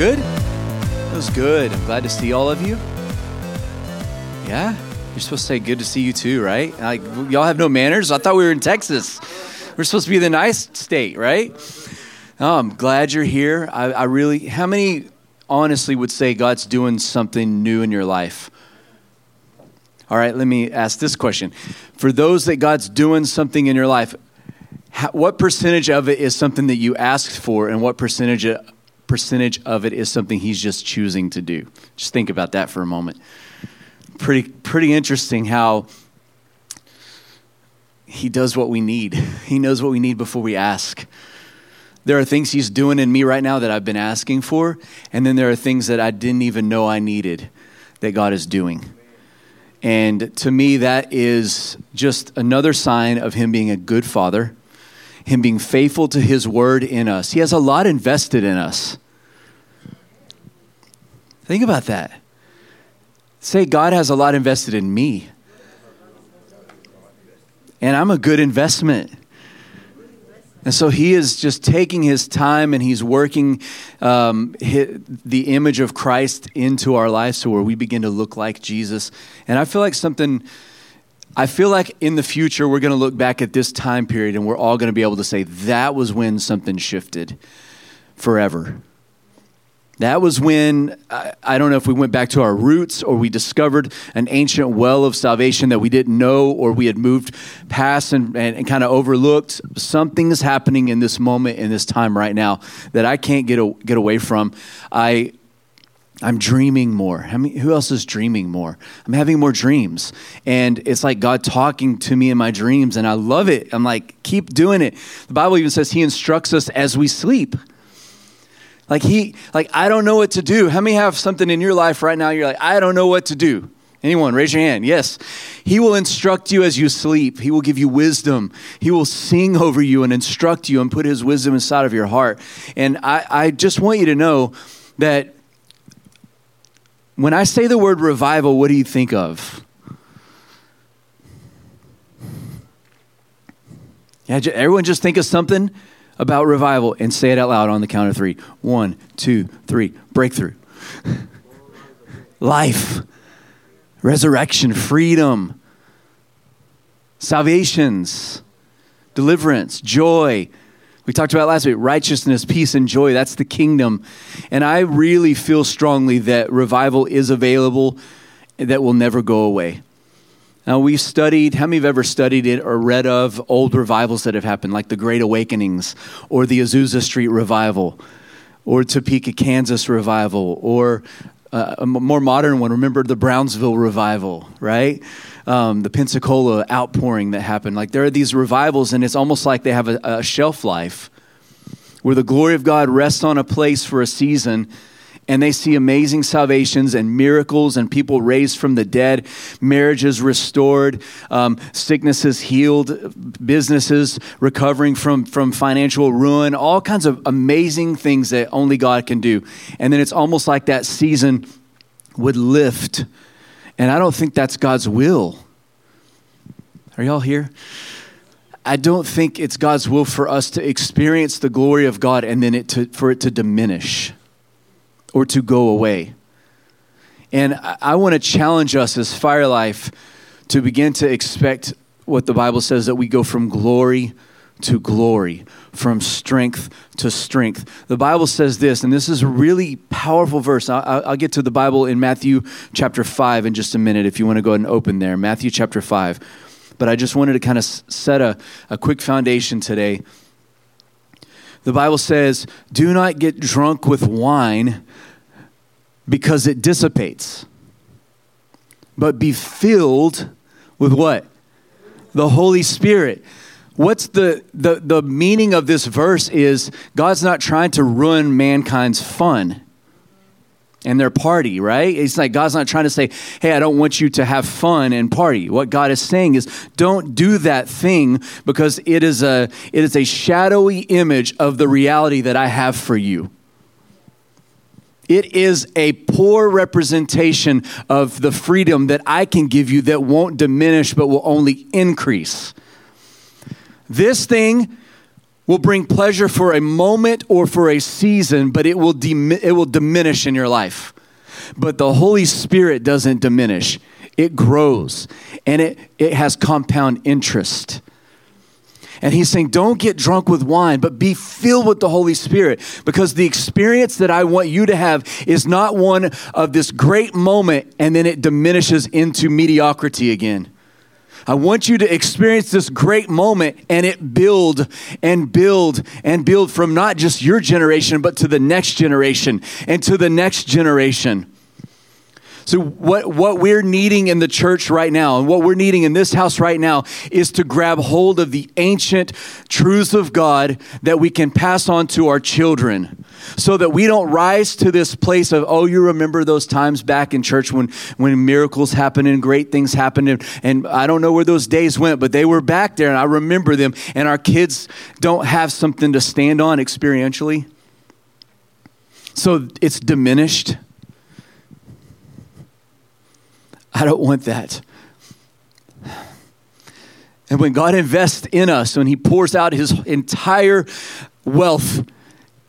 Good? It was good. I'm glad to see all of you. Yeah? You're supposed to say good to see you too, right? Like y'all have no manners? I thought we were in Texas. We're supposed to be the nice state, right? Oh, I'm glad you're here. I, I really how many honestly would say God's doing something new in your life? All right, let me ask this question. For those that God's doing something in your life, what percentage of it is something that you asked for, and what percentage percentage of it is something He's just choosing to do? Just think about that for a moment. Pretty pretty interesting how He does what we need. He knows what we need before we ask. There are things He's doing in me right now that I've been asking for, and then there are things that I didn't even know I needed that God is doing. And to me, that is just another sign of Him being a good Father, Him being faithful to His word in us. He has a lot invested in us. Think about that. Say, God has a lot invested in me. And I'm a good investment. And so he is just taking his time and he's working um, the image of Christ into our lives so where we begin to look like Jesus. And I feel like something, I feel like in the future we're going to look back at this time period and we're all going to be able to say that was when something shifted forever. That was when, I, don't know if we went back to our roots or we discovered an ancient well of salvation that we didn't know or we had moved past and, and, and kind of overlooked. Something is happening in this moment, in this time right now, that I can't get, a, get away from. I, I'm dreaming more. I mean, who else is dreaming more? I'm having more dreams. And it's like God talking to me in my dreams, and I love it. I'm like, keep doing it. The Bible even says He instructs us as we sleep. Like he, like I don't know what to do. How many have something in your life right now? You're like, I don't know what to do. Anyone, raise your hand. Yes. He will instruct you as you sleep. He will give you wisdom. He will sing over you and instruct you and put his wisdom inside of your heart. And I, I just want you to know that when I say the word revival, what do you think of? Yeah, everyone just think of something about revival and say it out loud on the count of three. One, two, three. Breakthrough. Life, resurrection, freedom, salvations, deliverance, joy. We talked about last week righteousness, peace, and joy. That's the kingdom. And I really feel strongly that revival is available that will never go away. Now, we've studied, how many have ever studied it or read of old revivals that have happened, like the Great Awakenings or the Azusa Street Revival or Topeka, Kansas Revival or uh, a more modern one, remember the Brownsville Revival, right? Um, the Pensacola outpouring that happened. Like there are these revivals, and it's almost like they have a, a shelf life where the glory of God rests on a place for a season and they see amazing salvations and miracles and people raised from the dead, marriages restored, um, sicknesses healed, businesses recovering from, from financial ruin, all kinds of amazing things that only God can do. And then it's almost like that season would lift. And I don't think that's God's will. Are y'all here? I don't think it's God's will for us to experience the glory of God and then it to, for it to diminish or to go away. And I, I want to challenge us as Fire Life to begin to expect what the Bible says that we go from glory to glory, from strength to strength. The Bible says this, and this is a really powerful verse. I'll, I'll, get to the Bible in Matthew chapter 5 in just a minute if you want to go ahead and open there. Matthew chapter 5. But I just wanted to kind of set a, a quick foundation today. The Bible says, Do not get drunk with wine because it dissipates. But be filled with what? The Holy Spirit. What's the, the, the meaning of this verse is God's not trying to ruin mankind's fun and their party, right? It's like God's not trying to say, hey, I don't want you to have fun and party. What God is saying is don't do that thing because it is a it is a shadowy image of the reality that I have for you. It is a poor representation of the freedom that I can give you that won't diminish but will only increase. This thing will bring pleasure for a moment or for a season, but it will, dim- it will diminish in your life. But the Holy Spirit doesn't diminish, it grows and it, it has compound interest. And he's saying, don't get drunk with wine, but be filled with the Holy Spirit. Because the experience that I want you to have is not one of this great moment and then it diminishes into mediocrity again. I want you to experience this great moment and it build and build and build from not just your generation, but to the next generation and to the next generation. So, what, what we're needing in the church right now, and what we're needing in this house right now, is to grab hold of the ancient truths of God that we can pass on to our children so that we don't rise to this place of, oh, you remember those times back in church when, when miracles happened and great things happened. And, and I don't know where those days went, but they were back there and I remember them. And our kids don't have something to stand on experientially. So it's diminished. I don't want that. And when God invests in us, when He pours out His entire wealth,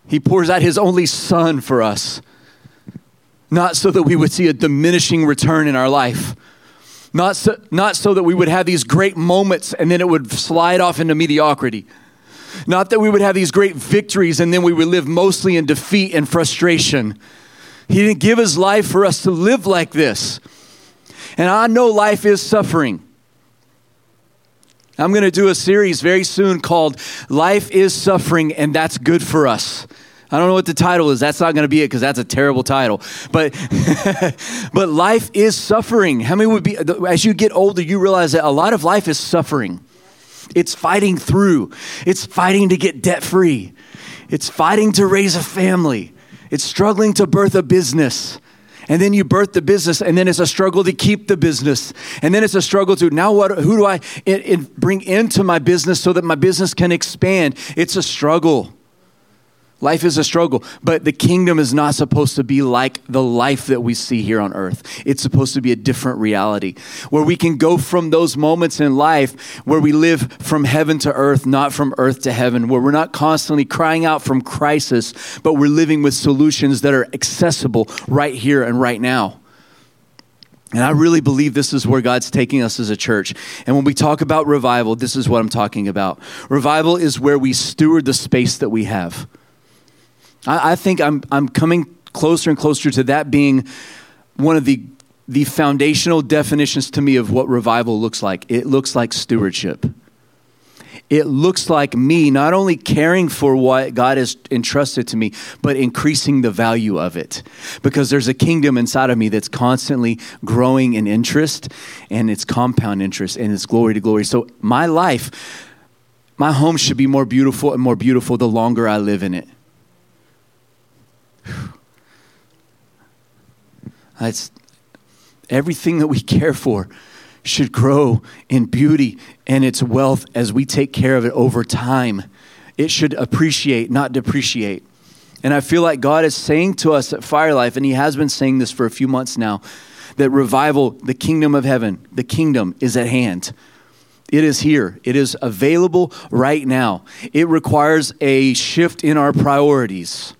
He pours out His only Son for us, not so that we would see a diminishing return in our life, not so, not so that we would have these great moments and then it would slide off into mediocrity. Not that we would have these great victories and then we would live mostly in defeat and frustration. He didn't give His life for us to live like this. And I know life is suffering. I'm going to do a series very soon called Life is Suffering, and That's Good for Us. I don't know what the title is. That's not going to be it because that's a terrible title. But but life is suffering. How many would be as you get older you realize that a lot of life is suffering. It's fighting through. It's fighting to get debt free. It's fighting to raise a family. It's struggling to birth a business and then you birth the business and then it's a struggle to keep the business. And then it's a struggle to now what who do i bring into my business so that my business can expand? It's a struggle Life is a struggle, but the kingdom is not supposed to be like the life that we see here on earth. It's supposed to be a different reality where we can go from those moments in life where we live from heaven to earth, not from earth to heaven, where we're not constantly crying out from crisis, but we're living with solutions that are accessible right here and right now. And I really believe this is where God's taking us as a church. And when we talk about revival, this is what I'm talking about. Revival is where we steward the space that we have. I, I think I'm, I'm coming closer and closer to that being one of the, the foundational definitions to me of what revival looks like. It looks like stewardship. It looks like me not only caring for what God has entrusted to me, but increasing the value of it. Because there's a kingdom inside of me that's constantly growing in interest and it's compound interest and it's glory to glory. So my life, my home should be more beautiful and more beautiful the longer I live in it. It's everything that we care for should grow in beauty and its wealth as we take care of it over time. It should appreciate, not depreciate. And I feel like God is saying to us at Fire Life, and He has been saying this for a few months now, that revival, the kingdom of heaven, the kingdom is at hand. It is here. It is available right now. It requires a shift in our priorities.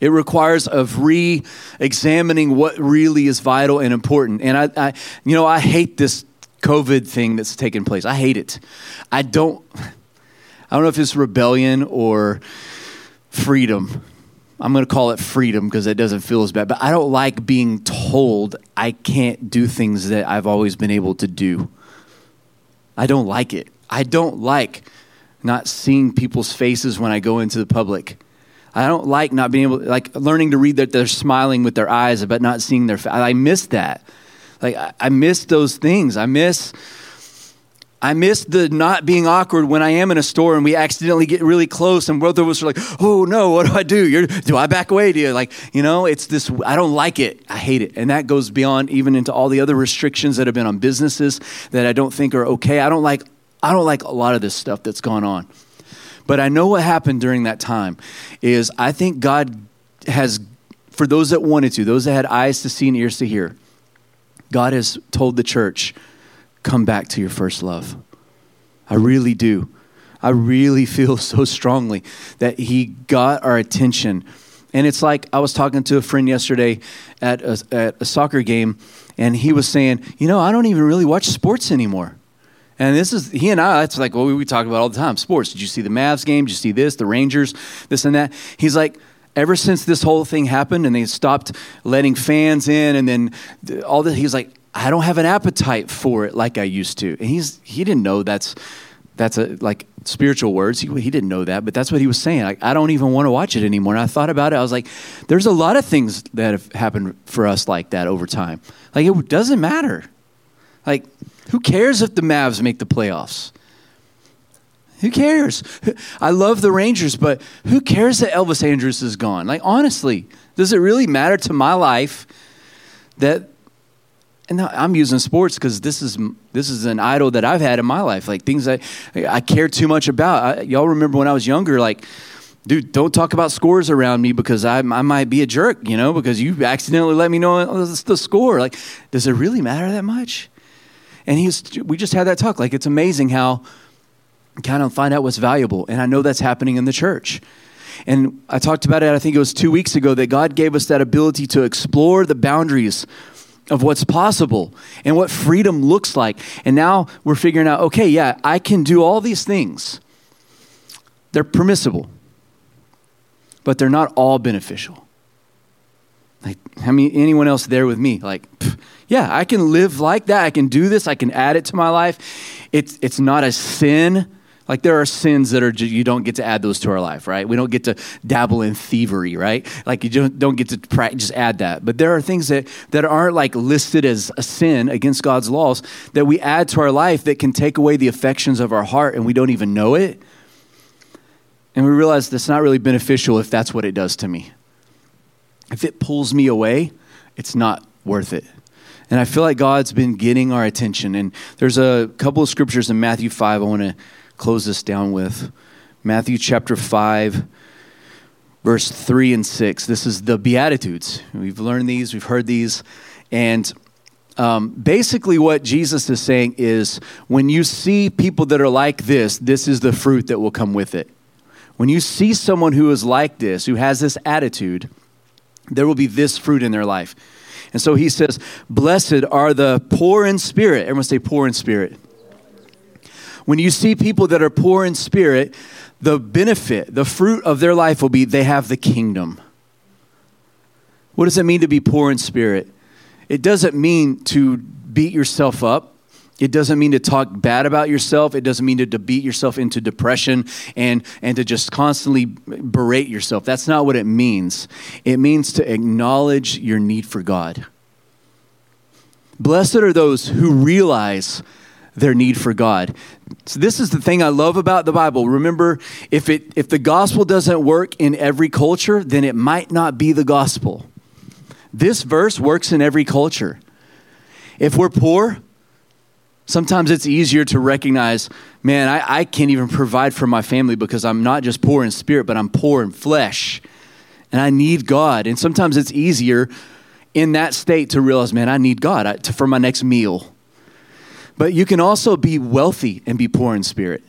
It requires of re-examining what really is vital and important. And I, I, you know, I hate this COVID thing that's taken place. I hate it. I don't. I don't know if it's rebellion or freedom. I'm going to call it freedom because it doesn't feel as bad. But I don't like being told I can't do things that I've always been able to do. I don't like it. I don't like not seeing people's faces when I go into the public. I don't like not being able, like learning to read that they're smiling with their eyes, but not seeing their. face. I miss that. Like I, miss those things. I miss. I miss the not being awkward when I am in a store and we accidentally get really close and both of us are like, "Oh no, what do I do? You're, do I back away? Do you like, you know? It's this. I don't like it. I hate it, and that goes beyond even into all the other restrictions that have been on businesses that I don't think are okay. I don't like. I don't like a lot of this stuff that's gone on. But I know what happened during that time is I think God has, for those that wanted to, those that had eyes to see and ears to hear, God has told the church, come back to your first love. I really do. I really feel so strongly that he got our attention. And it's like I was talking to a friend yesterday at a, at a soccer game, and he was saying, You know, I don't even really watch sports anymore. And this is, he and I, that's like what we talk about all the time sports. Did you see the Mavs game? Did you see this, the Rangers, this and that? He's like, ever since this whole thing happened and they stopped letting fans in and then all this, he's like, I don't have an appetite for it like I used to. And he's, he didn't know that's, that's a, like spiritual words. He, he didn't know that, but that's what he was saying. Like, I don't even want to watch it anymore. And I thought about it. I was like, there's a lot of things that have happened for us like that over time. Like, it doesn't matter. Like, who cares if the Mavs make the playoffs? Who cares? I love the Rangers, but who cares that Elvis Andrus is gone? Like, honestly, does it really matter to my life that? And I'm using sports because this is this is an idol that I've had in my life. Like things I I care too much about. I, y'all remember when I was younger, like dude, don't talk about scores around me because I, I might be a jerk, you know, because you accidentally let me know the score. Like, does it really matter that much? And he's, we just had that talk. Like, it's amazing how kind of find out what's valuable. And I know that's happening in the church. And I talked about it, I think it was two weeks ago, that God gave us that ability to explore the boundaries of what's possible and what freedom looks like. And now we're figuring out okay, yeah, I can do all these things. They're permissible, but they're not all beneficial. Like, how many, anyone else there with me? Like, pff, yeah, I can live like that. I can do this. I can add it to my life. It's, it's not a sin. Like there are sins that are you don't get to add those to our life, right? We don't get to dabble in thievery, right? Like you don't, don't get to just add that. But there are things that, that aren't like listed as a sin against God's laws that we add to our life that can take away the affections of our heart and we don't even know it. And we realize that's not really beneficial if that's what it does to me. If it pulls me away, it's not worth it. And I feel like God's been getting our attention. And there's a couple of scriptures in Matthew 5 I want to close this down with. Matthew chapter 5, verse 3 and 6. This is the Beatitudes. We've learned these, we've heard these. And um, basically, what Jesus is saying is when you see people that are like this, this is the fruit that will come with it. When you see someone who is like this, who has this attitude, there will be this fruit in their life. And so he says, Blessed are the poor in spirit. Everyone say, poor in spirit. When you see people that are poor in spirit, the benefit, the fruit of their life will be they have the kingdom. What does it mean to be poor in spirit? It doesn't mean to beat yourself up. It doesn't mean to talk bad about yourself. It doesn't mean to, beat yourself into depression and, and to just constantly berate yourself. That's not what it means. It means to acknowledge your need for God. Blessed are those who realize their need for God. So this is the thing I love about the Bible. Remember, if it if the gospel doesn't work in every culture, then it might not be the gospel. This verse works in every culture. If we're poor, Sometimes it's easier to recognize, man, I, I can't even provide for my family because I'm not just poor in spirit, but I'm poor in flesh. And I need God. And sometimes it's easier in that state to realize, man, I need God for my next meal. But you can also be wealthy and be poor in spirit.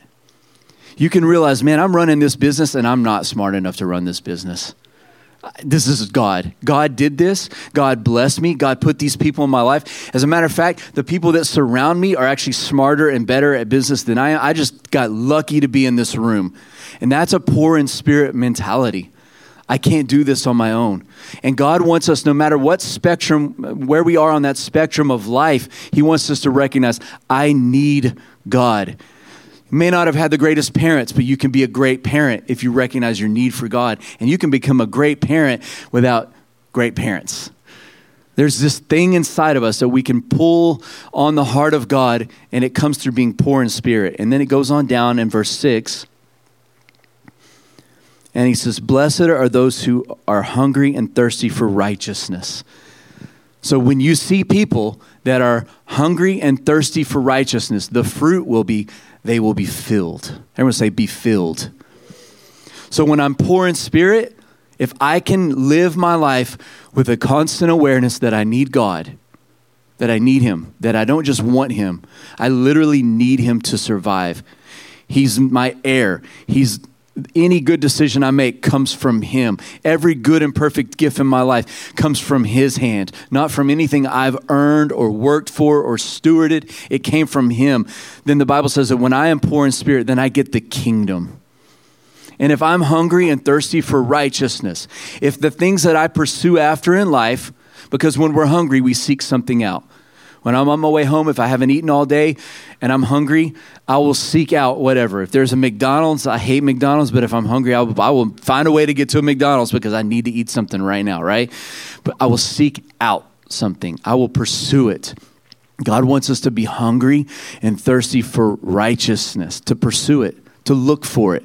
You can realize, man, I'm running this business and I'm not smart enough to run this business this is God. God did this. God blessed me. God put these people in my life. As a matter of fact, the people that surround me are actually smarter and better at business than I am. I just got lucky to be in this room. And that's a poor in spirit mentality. I can't do this on my own. And God wants us, no matter what spectrum, where we are on that spectrum of life, He wants us to recognize I need God may not have had the greatest parents, but you can be a great parent if you recognize your need for God. And you can become a great parent without great parents. There's this thing inside of us that we can pull on the heart of God, and it comes through being poor in spirit. And then it goes on down in verse 6. And he says, Blessed are those who are hungry and thirsty for righteousness. So when you see people that are hungry and thirsty for righteousness, the fruit will be they will be filled. Everyone say, be filled. So when I'm poor in spirit, if I can live my life with a constant awareness that I need God, that I need Him, that I don't just want Him, I literally need Him to survive. He's my air. He's any good decision I make comes from Him. Every good and perfect gift in my life comes from His hand, not from anything I've earned or worked for or stewarded. It came from Him. Then the Bible says that when I am poor in spirit, then I get the kingdom. And if I'm hungry and thirsty for righteousness, if the things that I pursue after in life, because when we're hungry, we seek something out. When I'm on my way home, if I haven't eaten all day and I'm hungry, I will seek out whatever. If there's a McDonald's, I hate McDonald's, but if I'm hungry, I will, I will find a way to get to a McDonald's because I need to eat something right now, right? But I will seek out something, I will pursue it. God wants us to be hungry and thirsty for righteousness, to pursue it, to look for it,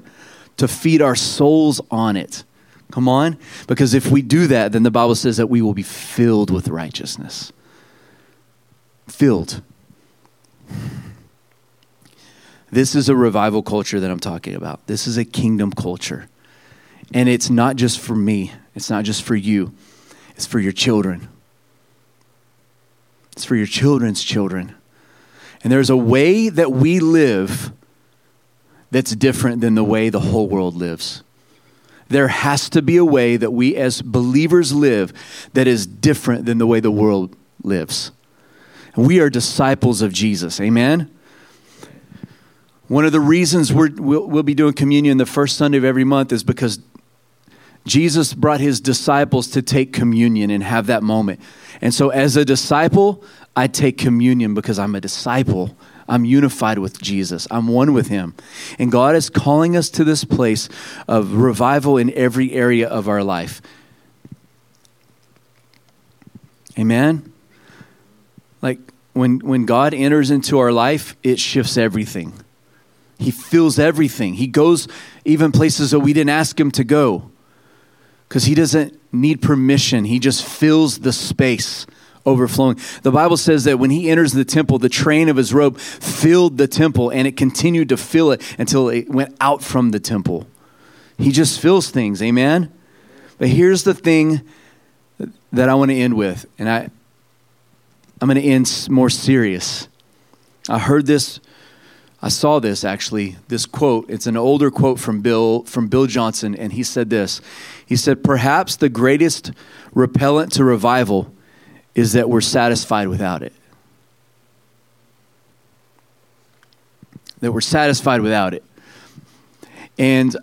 to feed our souls on it. Come on? Because if we do that, then the Bible says that we will be filled with righteousness filled. This is a revival culture that I'm talking about. This is a kingdom culture. And it's not just for me, it's not just for you, it's for your children. It's for your children's children. And there's a way that we live that's different than the way the whole world lives. There has to be a way that we as believers live that is different than the way the world lives. We are disciples of Jesus. Amen? One of the reasons we will we'll be doing communion the first Sunday of every month is because Jesus brought his disciples to take communion and have that moment. And so, as a disciple, I take communion because I'm a disciple. I'm unified with Jesus. I'm one with him. And God is calling us to this place of revival in every area of our life. Amen? Like when, when God enters into our life, it shifts everything. He fills everything. He goes even places that we didn't ask him to go because he doesn't need permission. He just fills the space overflowing. The Bible says that when he enters the temple, the train of his robe filled the temple and it continued to fill it until it went out from the temple. He just fills things, amen? But here's the thing that I want to end with. And I, I'm going to end more serious. I heard this, I saw this actually, this quote. It's an older quote from Bill, from Bill Johnson, and he said this. He said, Perhaps the greatest repellent to revival is that we're satisfied without it. That we're satisfied without it. And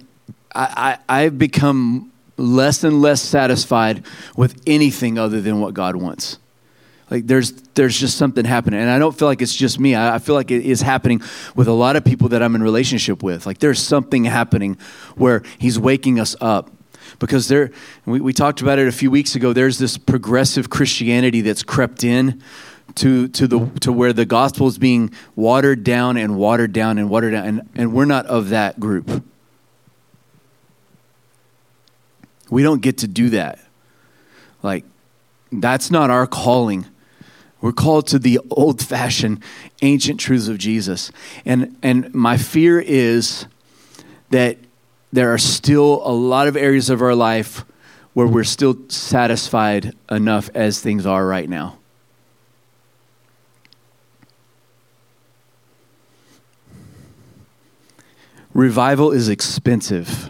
I, I, I've become less and less satisfied with anything other than what God wants like there's there's just something happening. And i don't feel like it's just me. I, feel like it is happening with a lot of people that i'm in relationship with. Like there's something happening where he's waking us up. Because there we, we talked about it a few weeks ago. There's this progressive christianity that's crept in to to the to where the gospel is being watered down and watered down and watered down. And, and we're not of that group. We don't get to do that. Like that's not our calling we're called to the old fashioned, ancient truths of Jesus. And, and my fear is that there are still a lot of areas of our life where we're still satisfied enough as things are right now. Revival is expensive.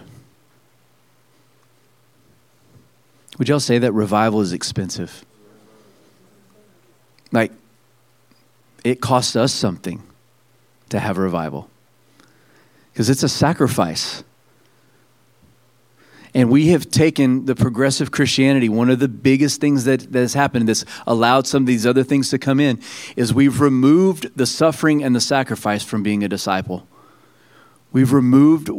Would y'all say that revival is expensive? Like, it costs us something to have a revival because it's a sacrifice. And we have taken the progressive Christianity, one of the biggest things that, that has happened that's allowed some of these other things to come in, is we've removed the suffering and the sacrifice from being a disciple. We've removed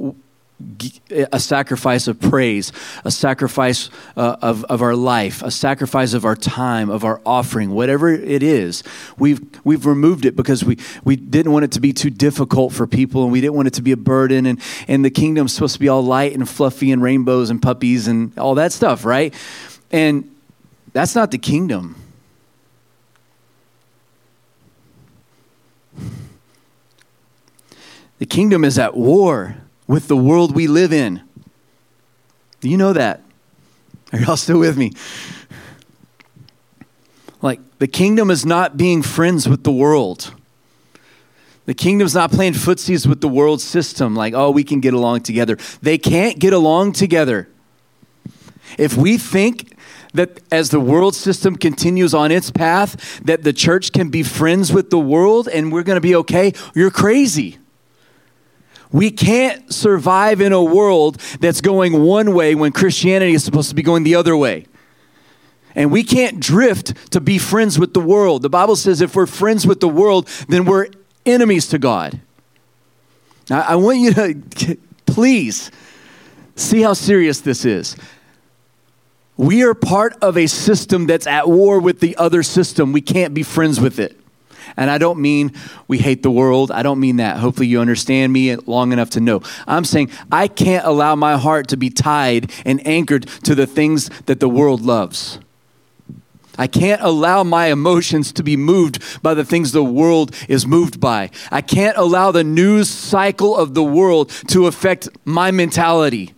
a sacrifice of praise, a sacrifice uh, of, of our life, a sacrifice of our time, of our offering, whatever it is. We've, we've removed it because we, we didn't want it to be too difficult for people and we didn't want it to be a burden. And, and the kingdom's supposed to be all light and fluffy and rainbows and puppies and all that stuff, right? And that's not the kingdom. The kingdom is at war with the world we live in. Do you know that? Are y'all still with me? Like, the kingdom is not being friends with the world. The kingdom's not playing footsies with the world system, like, oh, we can get along together. They can't get along together. If we think that as the world system continues on its path, that the church can be friends with the world and we're going to be okay, you're crazy. We can't survive in a world that's going one way when Christianity is supposed to be going the other way. And we can't drift to be friends with the world. The Bible says if we're friends with the world, then we're enemies to God. Now, I want you to please see how serious this is. We are part of a system that's at war with the other system. We can't be friends with it. And I don't mean we hate the world. I don't mean that. Hopefully, you understand me long enough to know. I'm saying I can't allow my heart to be tied and anchored to the things that the world loves. I can't allow my emotions to be moved by the things the world is moved by. I can't allow the news cycle of the world to affect my mentality.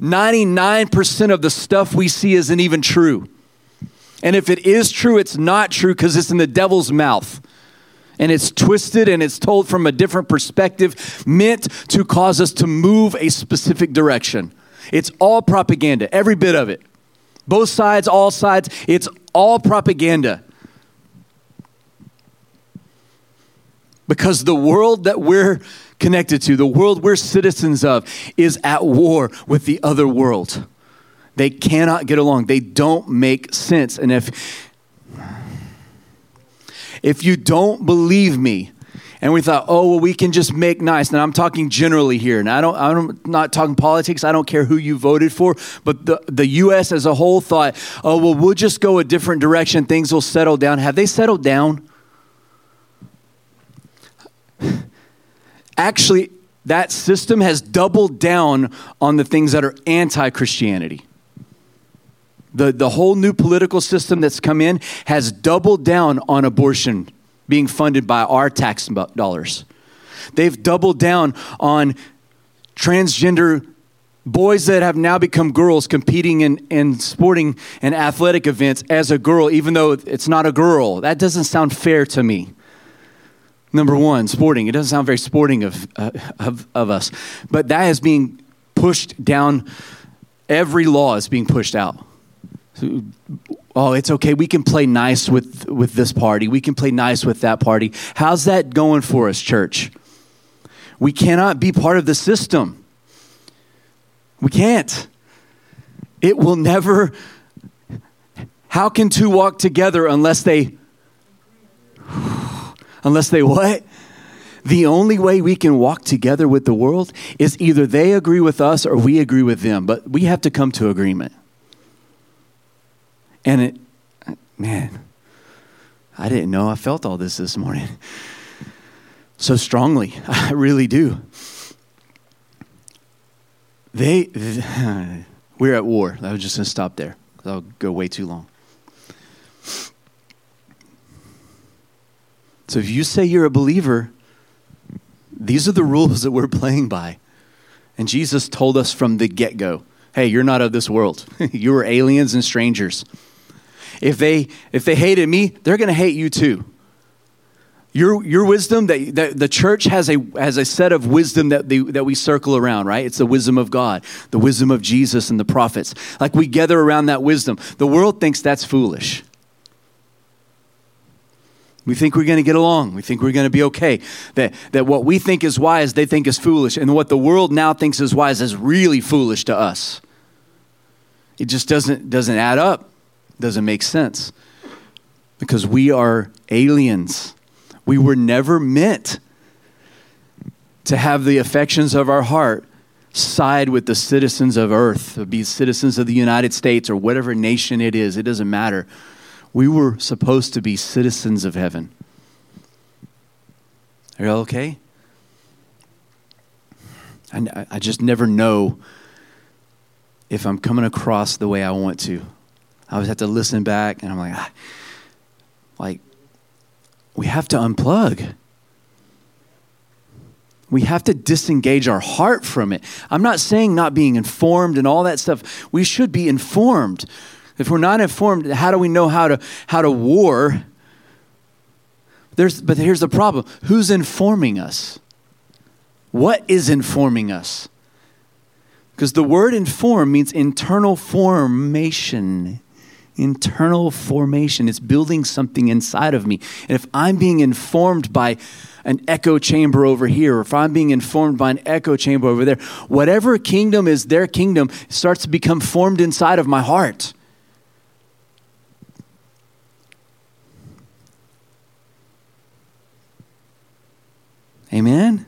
99% of the stuff we see isn't even true. And if it is true, it's not true because it's in the devil's mouth. And it's twisted and it's told from a different perspective, meant to cause us to move a specific direction. It's all propaganda, every bit of it. Both sides, all sides, it's all propaganda. Because the world that we're connected to, the world we're citizens of, is at war with the other world. They cannot get along. They don't make sense. And if if you don't believe me, and we thought, oh well, we can just make nice. And I'm talking generally here, and I don't, I'm not talking politics. I don't care who you voted for, but the the U.S. as a whole thought, oh well, we'll just go a different direction. Things will settle down. Have they settled down? Actually, that system has doubled down on the things that are anti Christianity. The, the whole new political system that's come in has doubled down on abortion being funded by our tax dollars. They've doubled down on transgender boys that have now become girls competing in, in sporting and athletic events as a girl, even though it's not a girl. That doesn't sound fair to me. Number one, sporting. It doesn't sound very sporting of, uh, of, of us. But that is being pushed down. Every law is being pushed out oh it's okay. We can play nice with with this party. We can play nice with that party. How's that going for us church? We cannot be part of the system. We can't. It will never how can two walk together unless they unless they what? The only way we can walk together with the world is either they agree with us or we agree with them but we have to come to agreement and it, man, I didn't know I felt all this this morning so strongly. I really do. They, we're at war. I was just going to stop there. I'll go way too long. So if you say you're a believer, these are the rules that we're playing by. And Jesus told us from the get go hey, you're not of this world. you are aliens and strangers. If they if they hated me, they're going to hate you too. Your, your wisdom that, that the church has a, has a set of wisdom that, that we circle around right it's the wisdom of god the wisdom of jesus and the prophets like we gather around that wisdom the world thinks that's foolish we think we're going to get along. We think we're going to be okay. That, that what we think is wise, they think is foolish. And what the world now thinks is wise is really foolish to us. It just doesn't, doesn't add up doesn't make sense because we are aliens. We were never meant to have the affections of our heart side with the citizens of earth, be citizens of the United States or whatever nation it is. It doesn't matter. We were supposed to be citizens of heaven. Are you all okay? I, I just never know if I'm coming across the way I want to. I always have to listen back, and I'm like, ah, like, we have to unplug. We have to disengage our heart from it. I'm not saying not being informed and all that stuff. We should be informed. If we're not informed, how do we know how to how to war? There's, but here's the problem who's informing us? What is informing us? Because the word inform means internal formation. Internal formation. It's building something inside of me. And if I'm being informed by an echo chamber over here, or if I'm being informed by an echo chamber over there, whatever kingdom is their kingdom starts to become formed inside of my heart. Amen?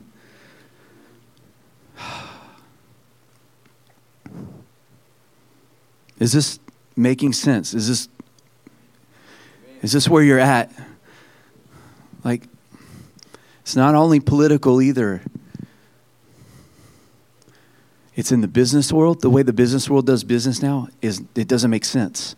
Is this making sense? Is this is this where you're at? Like it's not only political either. It's in the business world. The way the business world does business now is it doesn't make sense.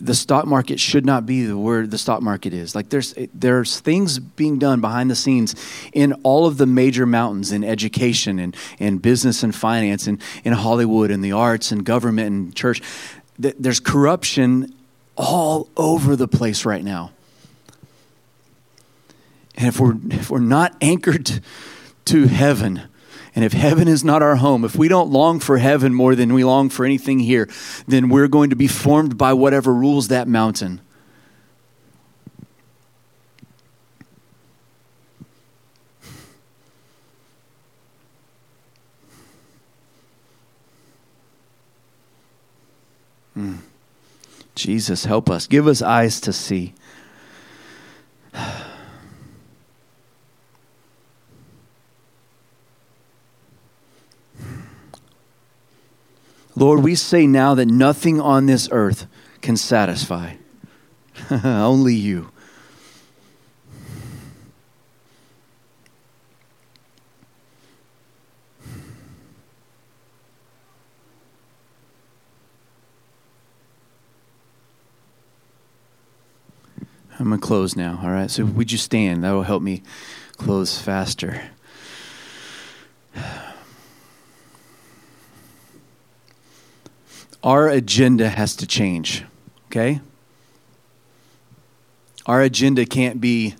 The stock market should not be the word the stock market is. Like there's there's things being done behind the scenes in all of the major mountains in education and, and business and finance and in Hollywood and the arts and government and church. There's corruption all over the place right now. And if we're, if we're not anchored to heaven, and if heaven is not our home, if we don't long for heaven more than we long for anything here, then we're going to be formed by whatever rules that mountain. Mm. Jesus, help us. Give us eyes to see. Lord, we say now that nothing on this earth can satisfy, only you. I'm going to close now, all right? So, would you stand? That will help me close faster. Our agenda has to change, okay? Our agenda can't be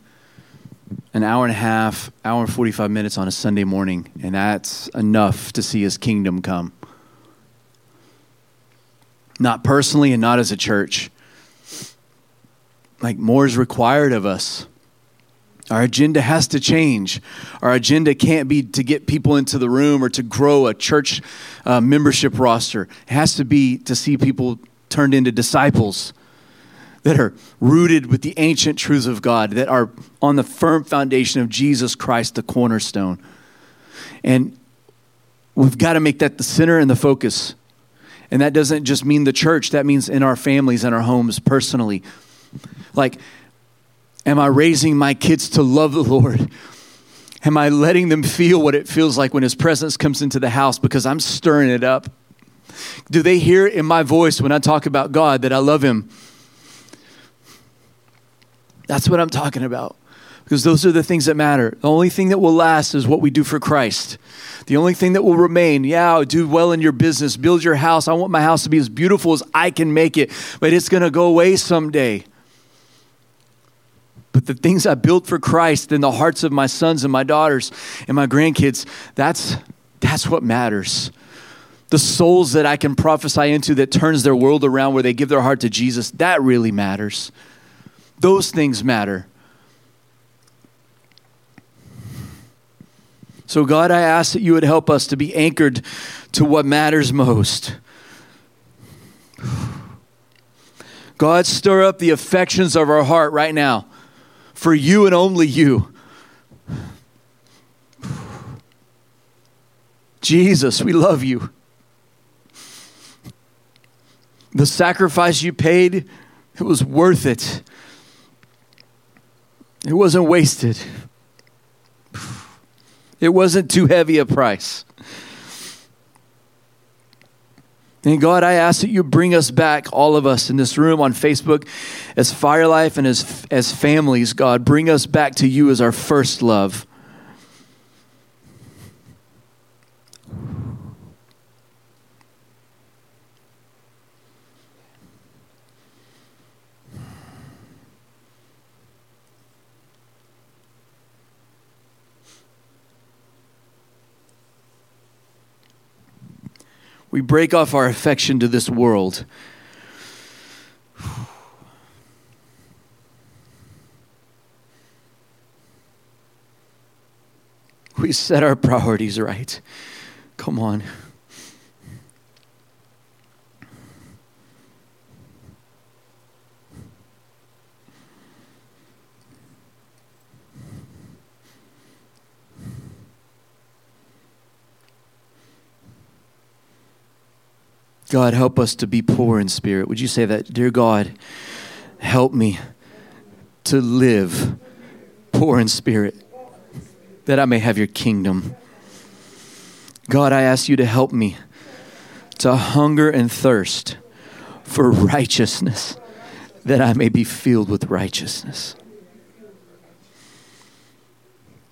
an hour and a half, hour and 45 minutes on a Sunday morning, and that's enough to see his kingdom come. Not personally and not as a church. Like, more is required of us. Our agenda has to change. Our agenda can't be to get people into the room or to grow a church uh, membership roster. It has to be to see people turned into disciples that are rooted with the ancient truths of God, that are on the firm foundation of Jesus Christ, the cornerstone. And we've got to make that the center and the focus. And that doesn't just mean the church, that means in our families and our homes personally. Like, Am I raising my kids to love the Lord? Am I letting them feel what it feels like when His presence comes into the house because I'm stirring it up? Do they hear in my voice when I talk about God that I love Him? That's what I'm talking about. Because those are the things that matter. The only thing that will last is what we do for Christ. The only thing that will remain, yeah, do well in your business, build your house. I want my house to be as beautiful as I can make it, but it's going to go away someday. But the things I built for Christ in the hearts of my sons and my daughters and my grandkids, that's, that's what matters. The souls that I can prophesy into that turns their world around where they give their heart to Jesus, that really matters. Those things matter. So, God, I ask that you would help us to be anchored to what matters most. God, stir up the affections of our heart right now for you and only you. Jesus, we love you. The sacrifice you paid, it was worth it. It wasn't wasted. It wasn't too heavy a price. And God, I ask that you bring us back, all of us in this room on Facebook, as Fire Life and as, as families, God, bring us back to you as our first love. We break off our affection to this world. We set our priorities right. Come on. God, help us to be poor in spirit. Would you say that? Dear God, help me to live poor in spirit, that I may have your kingdom. God, I ask you to help me to hunger and thirst for righteousness, that I may be filled with righteousness.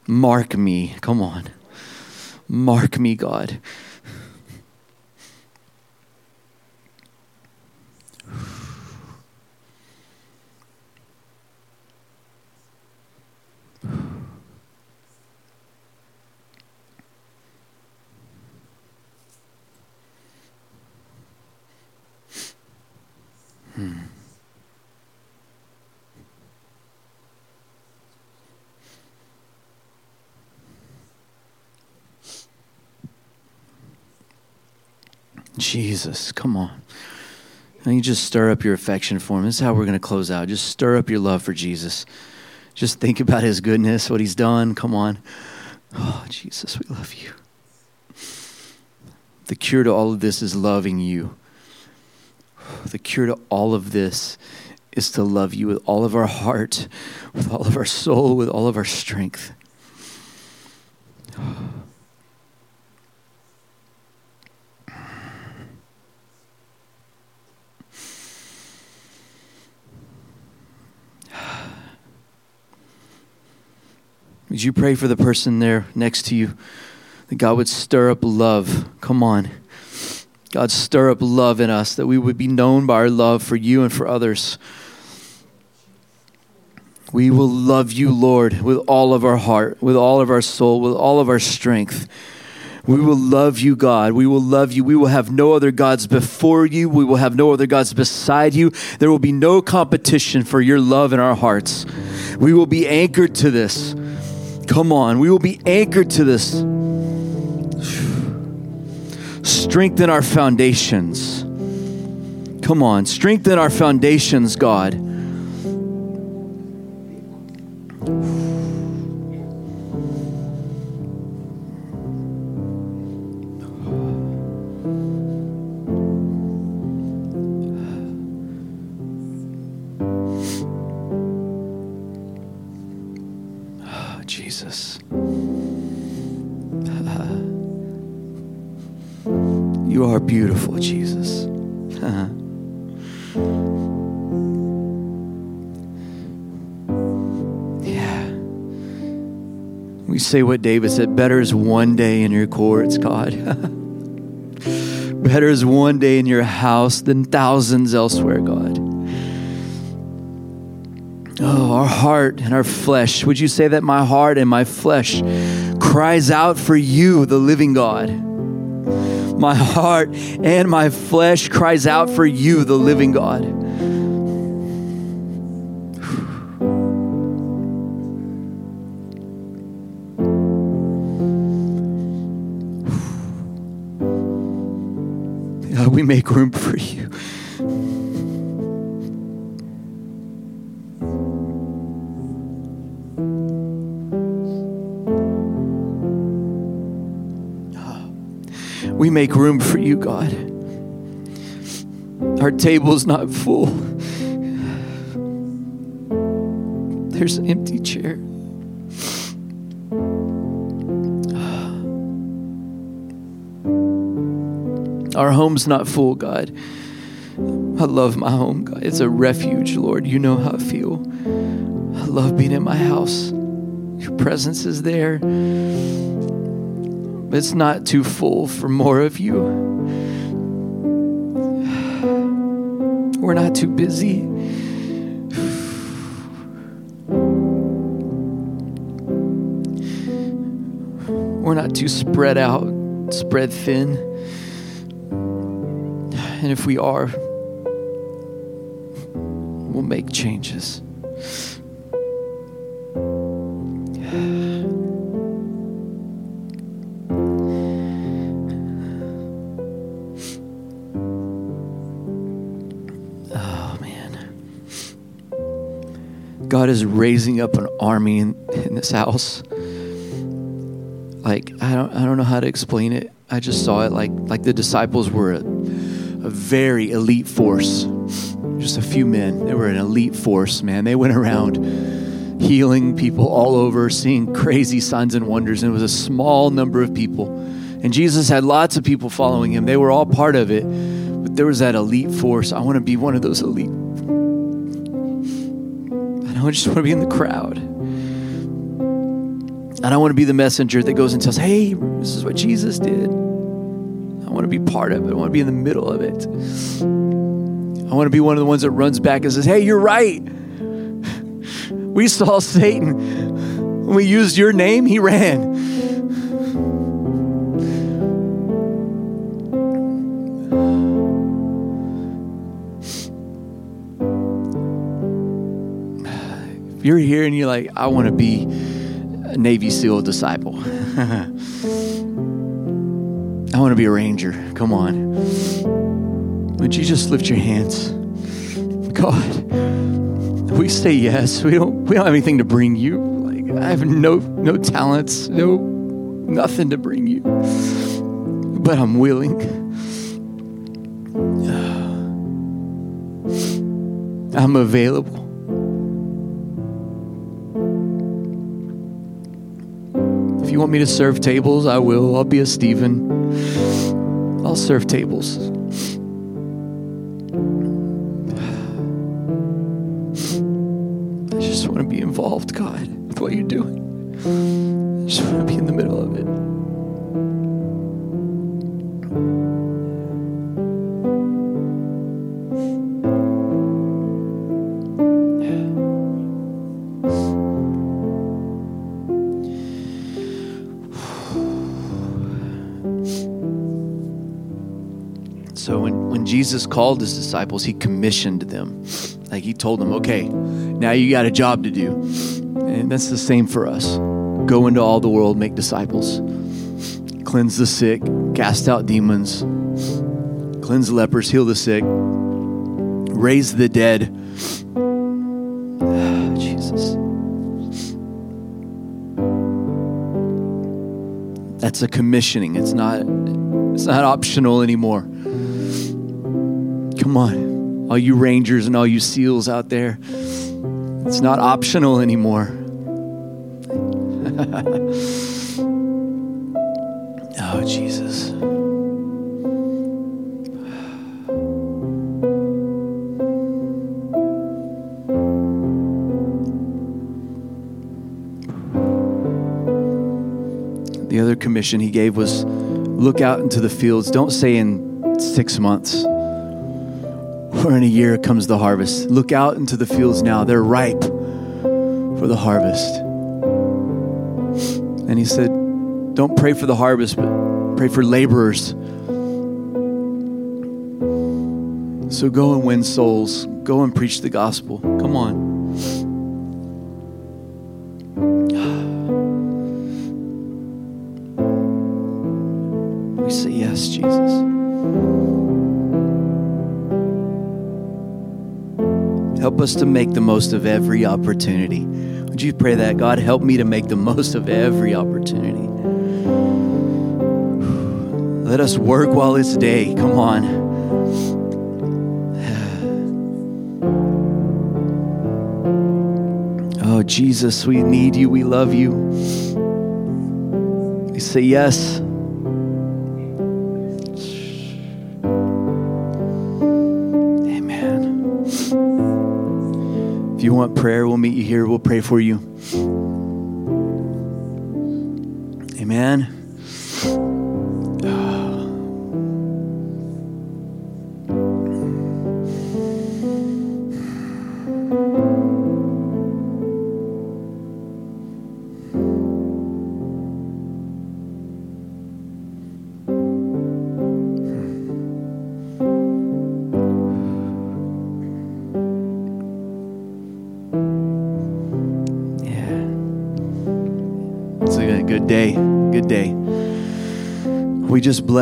Mark me, come on. Mark me, God. Hmm. Jesus, come on. And you just stir up your affection for him. This is how we're going to close out. Just stir up your love for Jesus. Just think about his goodness, what he's done. Come on. Oh, Jesus, we love you. The cure to all of this is loving you. The cure to all of this is to love you with all of our heart, with all of our soul, with all of our strength. Would you pray for the person there next to you? That God would stir up love. Come on. God, stir up love in us, that we would be known by our love for you and for others. We will love you, Lord, with all of our heart, with all of our soul, with all of our strength. We will love you, God. We will love you. We will have no other gods before you. We will have no other gods beside you. There will be no competition for your love in our hearts. We will be anchored to this. Come on. We will be anchored to this. Strengthen our foundations. Come on. Strengthen our foundations, God. Jesus. You are beautiful, Jesus. yeah. We say what David said better is one day in your courts, God. better is one day in your house than thousands elsewhere, God. Oh, our heart and our flesh. Would you say that my heart and my flesh cries out for you, the living God? My heart and my flesh cries out for you, the living God. God, we make room for you. Make room for you, God. Our table's not full. There's an empty chair. Our home's not full, God. I love my home, God. It's a refuge, Lord. You know how I feel. I love being in my house. Your presence is there. But it's not too full for more of you. We're not too busy. We're not too spread out, spread thin. And if we are, we'll make changes. God is raising up an army in, in this house. Like I don't I don't know how to explain it. I just saw it like like the disciples were a, a very elite force. Just a few men. They were an elite force, man. They went around healing people all over, seeing crazy signs and wonders. And it was a small number of people. And Jesus had lots of people following him. They were all part of it. But there was that elite force. I want to be one of those elite. I just want to be in the crowd. And I want to be the messenger that goes and tells, hey, this is what Jesus did. I want to be part of it. I want to be in the middle of it. I want to be one of the ones that runs back and says, hey, you're right. We saw Satan. When we used your name, he ran. You're here and you're like, I want to be a Navy SEAL disciple. I want to be a ranger. Come on. Would you just lift your hands? God, we say yes. We don't we don't have anything to bring you. Like I have no no talents, no nothing to bring you. But I'm willing. I'm available. You want me to serve tables, I will. I'll be a Stephen. I'll serve tables. I just want to be involved, God, with what you're doing. I just want to be in the middle of it. Jesus called his disciples, he commissioned them. Like he told them, okay, now you got a job to do. And that's the same for us. Go into all the world, make disciples, cleanse the sick, cast out demons, cleanse lepers, heal the sick, raise the dead. Jesus. That's a commissioning. It's not it's not optional anymore. Come on, all you rangers and all you seals out there. It's not optional anymore. oh, Jesus. The other commission he gave was look out into the fields. Don't say in six months or in a year comes the harvest. Look out into the fields now. They're ripe for the harvest. And he said, Don't pray for the harvest, but pray for laborers. So go and win souls. Go and preach the gospel. Come on. Us to make the most of every opportunity. Would you pray that? God, help me to make the most of every opportunity. Let us work while it's day. Come on. Oh, Jesus, we need you. We love you. We say yes. If you want prayer, we'll meet you here. We'll pray for you. Amen.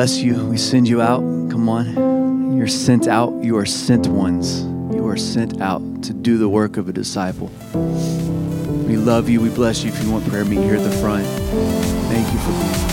Bless you. We send you out. Come on. You're sent out. You are sent ones. You are sent out to do the work of a disciple. We love you. We bless you. If you want prayer, meet here at the front. Thank you for being.